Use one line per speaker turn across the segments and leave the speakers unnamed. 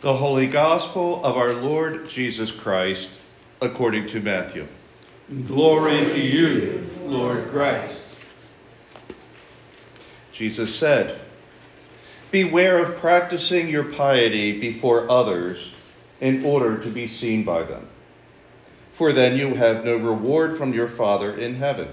The Holy Gospel of our Lord Jesus Christ according to Matthew.
Glory to you, Lord Christ.
Jesus said, Beware of practicing your piety before others in order to be seen by them, for then you have no reward from your Father in heaven.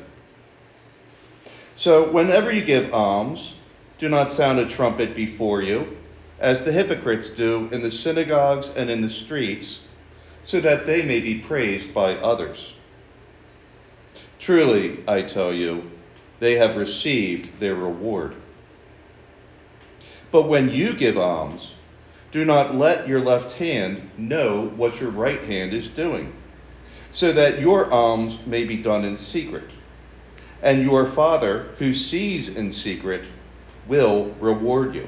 So, whenever you give alms, do not sound a trumpet before you, as the hypocrites do in the synagogues and in the streets, so that they may be praised by others. Truly, I tell you, they have received their reward. But when you give alms, do not let your left hand know what your right hand is doing, so that your alms may be done in secret and your Father, who sees in secret, will reward you.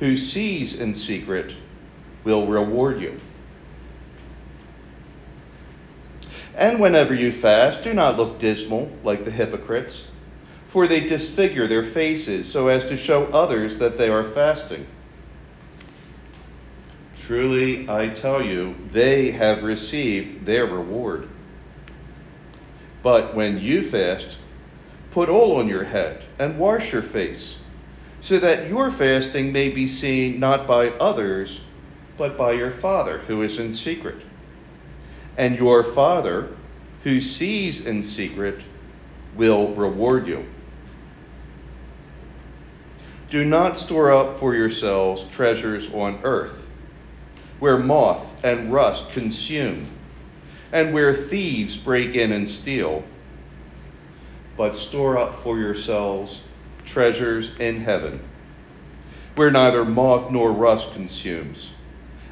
who sees in secret will reward you. And whenever you fast, do not look dismal like the hypocrites, for they disfigure their faces so as to show others that they are fasting. Truly, I tell you, they have received their reward. But when you fast, put oil on your head and wash your face, so that your fasting may be seen not by others, but by your Father who is in secret. And your Father, who sees in secret, will reward you. Do not store up for yourselves treasures on earth where moth and rust consume, and where thieves break in and steal. But store up for yourselves treasures in heaven, where neither moth nor rust consumes,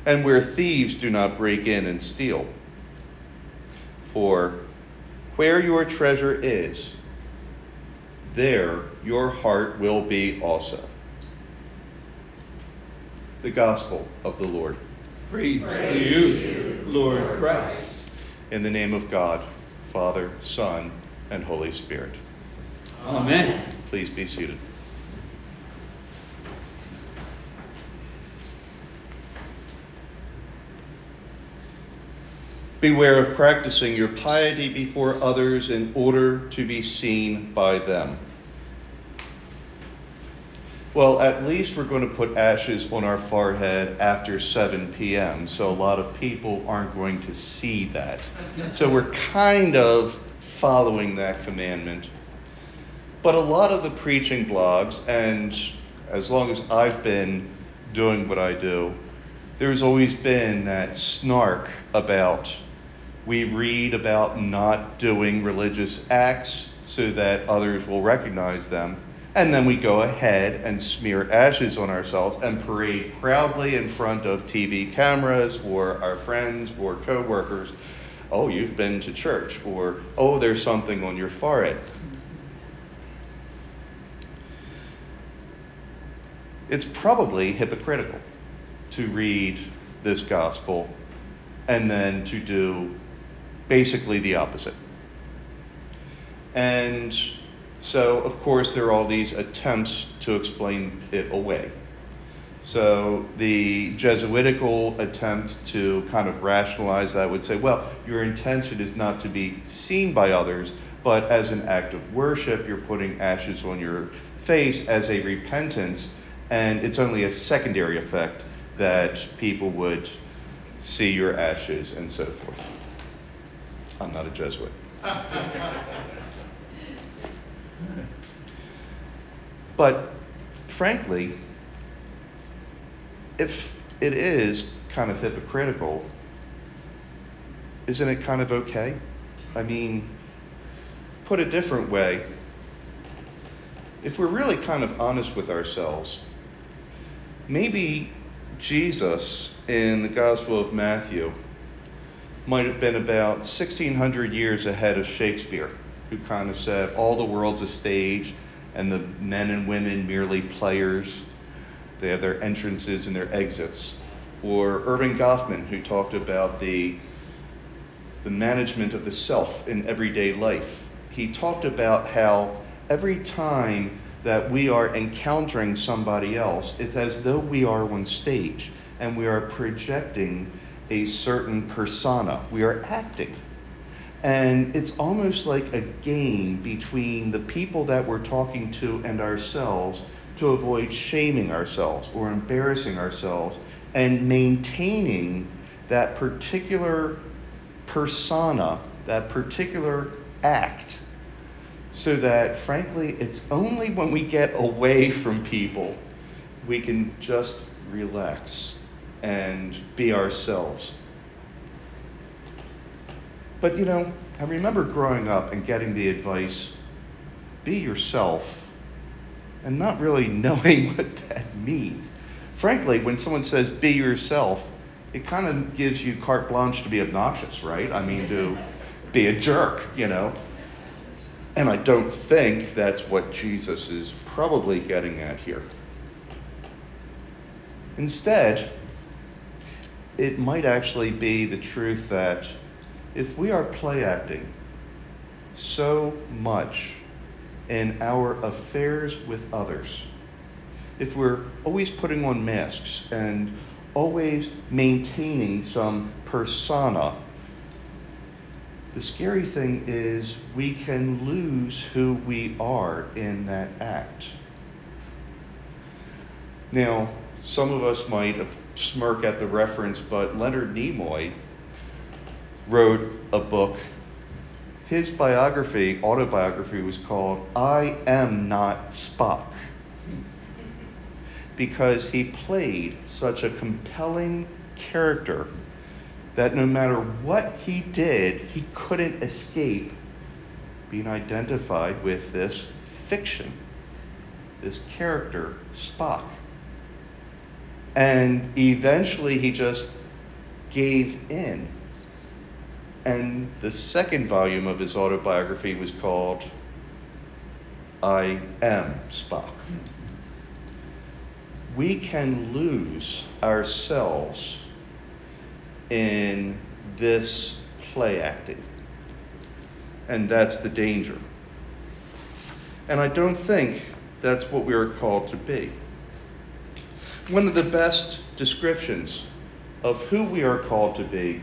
and where thieves do not break in and steal. For where your treasure is, there your heart will be also. The Gospel of the Lord.
Praise, to you, Lord Christ.
In the name of God, Father, Son, and Holy Spirit.
Amen.
Please be seated. Beware of practicing your piety before others in order to be seen by them. Well, at least we're going to put ashes on our forehead after 7 p.m., so a lot of people aren't going to see that. So we're kind of following that commandment. But a lot of the preaching blogs, and as long as I've been doing what I do, there's always been that snark about we read about not doing religious acts so that others will recognize them and then we go ahead and smear ashes on ourselves and parade proudly in front of TV cameras or our friends or coworkers. Oh, you've been to church, or oh, there's something on your forehead. It's probably hypocritical to read this gospel and then to do basically the opposite. And so, of course, there are all these attempts to explain it away. So, the Jesuitical attempt to kind of rationalize that would say, well, your intention is not to be seen by others, but as an act of worship, you're putting ashes on your face as a repentance, and it's only a secondary effect that people would see your ashes and so forth. I'm not a Jesuit. But frankly, if it is kind of hypocritical, isn't it kind of okay? I mean, put a different way, if we're really kind of honest with ourselves, Maybe Jesus in the Gospel of Matthew might have been about 1600 years ahead of Shakespeare, who kind of said all the world's a stage and the men and women merely players. They have their entrances and their exits. Or Erving Goffman, who talked about the, the management of the self in everyday life. He talked about how every time that we are encountering somebody else, it's as though we are on stage and we are projecting a certain persona. We are acting. And it's almost like a game between the people that we're talking to and ourselves to avoid shaming ourselves or embarrassing ourselves and maintaining that particular persona, that particular act, so that frankly, it's only when we get away from people we can just relax and be ourselves. But you know, I remember growing up and getting the advice be yourself and not really knowing what that means. Frankly, when someone says be yourself, it kind of gives you carte blanche to be obnoxious, right? I mean, to be a jerk, you know? And I don't think that's what Jesus is probably getting at here. Instead, it might actually be the truth that if we are play acting so much in our affairs with others, if we're always putting on masks and always maintaining some persona, the scary thing is we can lose who we are in that act. Now, some of us might smirk at the reference, but Leonard Nimoy wrote a book. His biography, autobiography, was called I Am Not Spock. Because he played such a compelling character that no matter what he did, he couldn't escape being identified with this fiction, this character, Spock. And eventually he just gave in and the second volume of his autobiography was called I Am Spock. We can lose ourselves in this play acting. And that's the danger. And I don't think that's what we are called to be. One of the best descriptions of who we are called to be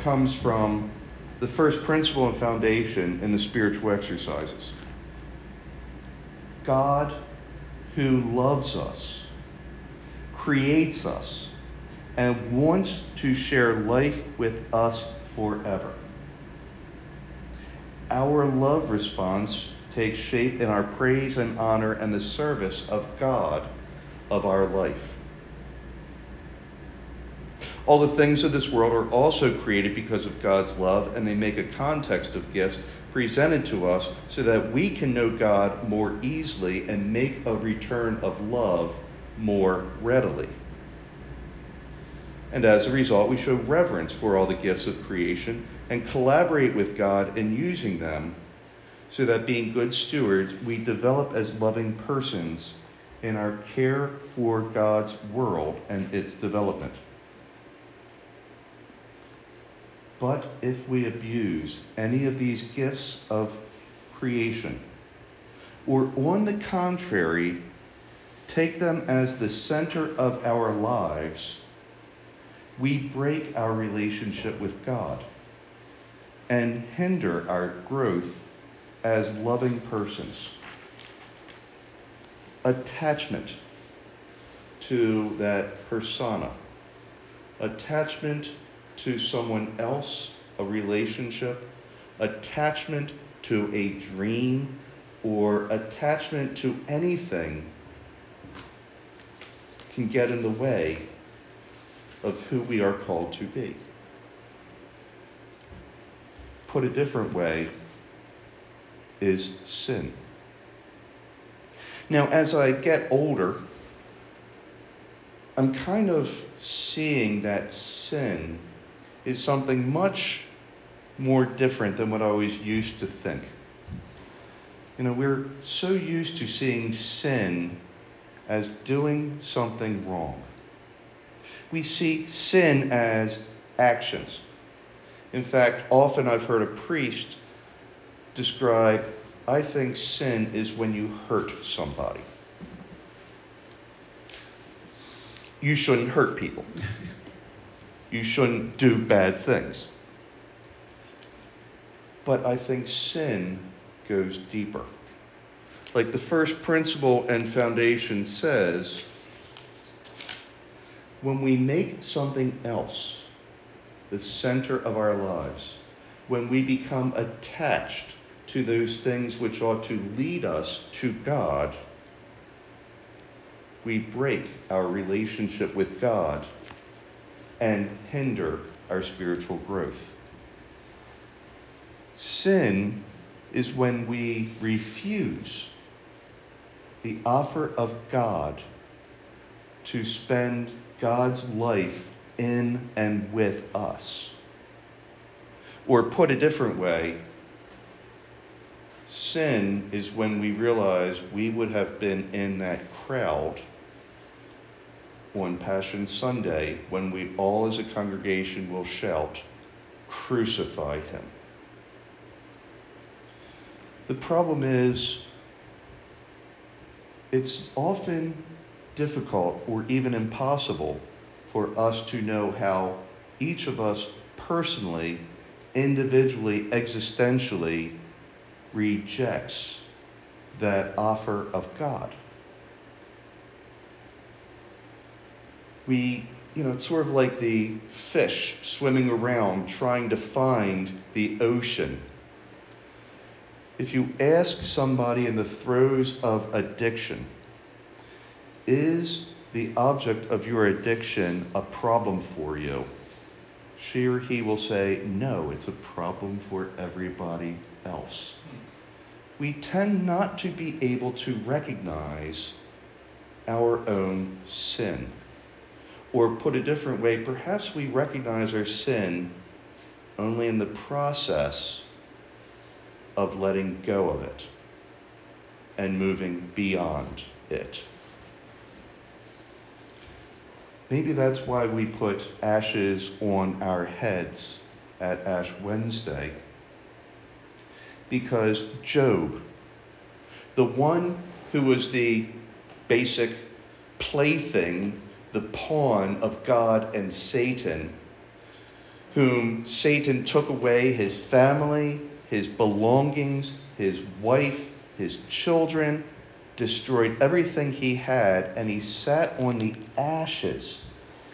comes from the first principle and foundation in the spiritual exercises. God, who loves us, creates us, and wants to share life with us forever. Our love response takes shape in our praise and honor and the service of God of our life. All the things of this world are also created because of God's love, and they make a context of gifts presented to us so that we can know God more easily and make a return of love more readily. And as a result, we show reverence for all the gifts of creation and collaborate with God in using them so that being good stewards, we develop as loving persons in our care for God's world and its development. But if we abuse any of these gifts of creation, or on the contrary, take them as the center of our lives, we break our relationship with God and hinder our growth as loving persons. Attachment to that persona, attachment to someone else, a relationship, attachment to a dream, or attachment to anything can get in the way of who we are called to be. Put a different way, is sin. Now, as I get older, I'm kind of seeing that sin is something much more different than what I always used to think. You know, we're so used to seeing sin as doing something wrong. We see sin as actions. In fact, often I've heard a priest describe, I think sin is when you hurt somebody. You shouldn't hurt people. You shouldn't do bad things. But I think sin goes deeper. Like the first principle and foundation says, when we make something else the center of our lives, when we become attached to those things which ought to lead us to God, we break our relationship with God and hinder our spiritual growth. Sin is when we refuse the offer of God to spend God's life in and with us. Or put a different way, sin is when we realize we would have been in that crowd on Passion Sunday when we all as a congregation will shout, Crucify him. The problem is, it's often difficult or even impossible for us to know how each of us personally, individually, existentially rejects that offer of God. We, you know, it's sort of like the fish swimming around trying to find the ocean if you ask somebody in the throes of addiction, is the object of your addiction a problem for you? She or he will say, no, it's a problem for everybody else. We tend not to be able to recognize our own sin. Or put a different way, perhaps we recognize our sin only in the process of letting go of it and moving beyond it. Maybe that's why we put ashes on our heads at Ash Wednesday. Because Job, the one who was the basic plaything, the pawn of God and Satan, whom Satan took away his family, his belongings, his wife, his children, destroyed everything he had, and he sat on the ashes,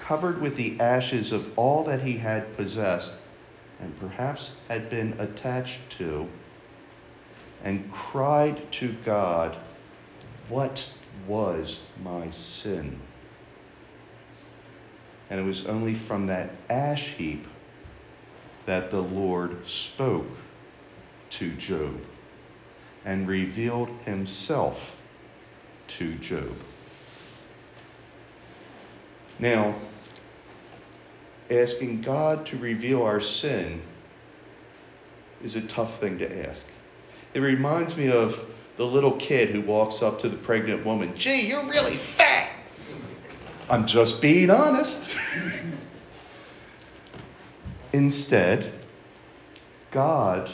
covered with the ashes of all that he had possessed and perhaps had been attached to, and cried to God, What was my sin? And it was only from that ash heap that the Lord spoke to Job and revealed himself to Job. Now, asking God to reveal our sin is a tough thing to ask. It reminds me of the little kid who walks up to the pregnant woman, Gee, you're really fat. I'm just being honest. Instead, God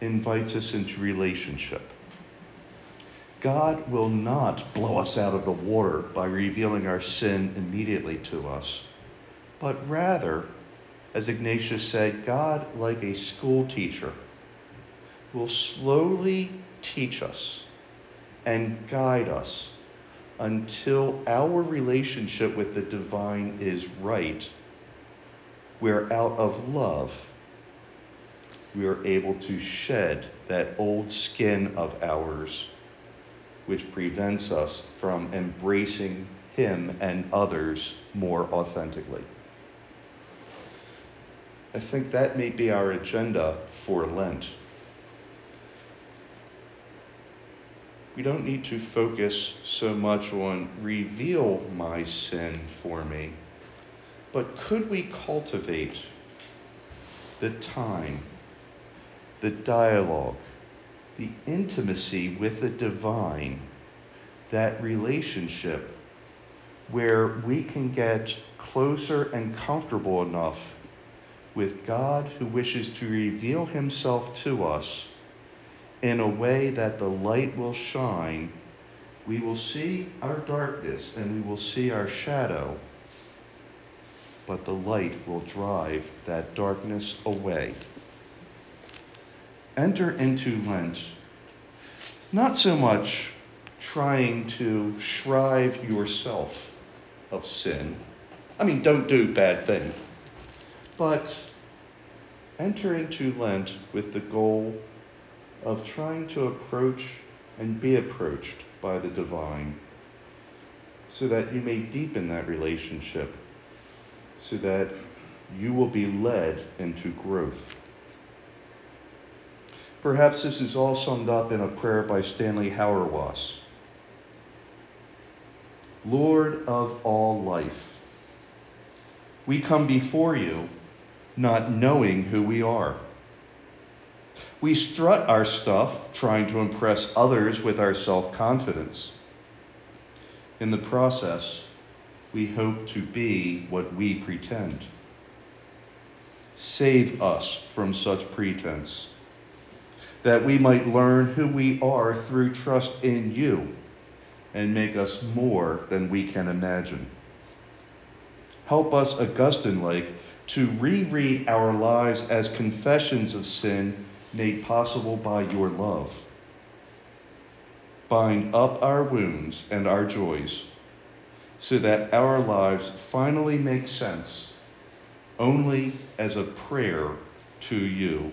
invites us into relationship. God will not blow us out of the water by revealing our sin immediately to us, but rather, as Ignatius said, God, like a school teacher, will slowly teach us and guide us until our relationship with the divine is right, where out of love we are able to shed that old skin of ours, which prevents us from embracing Him and others more authentically. I think that may be our agenda for Lent. we don't need to focus so much on reveal my sin for me, but could we cultivate the time, the dialogue, the intimacy with the divine, that relationship where we can get closer and comfortable enough with God who wishes to reveal himself to us in a way that the light will shine, we will see our darkness and we will see our shadow, but the light will drive that darkness away. Enter into Lent not so much trying to shrive yourself of sin. I mean, don't do bad things. But enter into Lent with the goal of trying to approach and be approached by the divine so that you may deepen that relationship, so that you will be led into growth. Perhaps this is all summed up in a prayer by Stanley Hauerwas. Lord of all life, we come before you not knowing who we are. We strut our stuff trying to impress others with our self confidence. In the process, we hope to be what we pretend. Save us from such pretense, that we might learn who we are through trust in you and make us more than we can imagine. Help us, Augustine like, to reread our lives as confessions of sin made possible by your love. Bind up our wounds and our joys so that our lives finally make sense only as a prayer to you.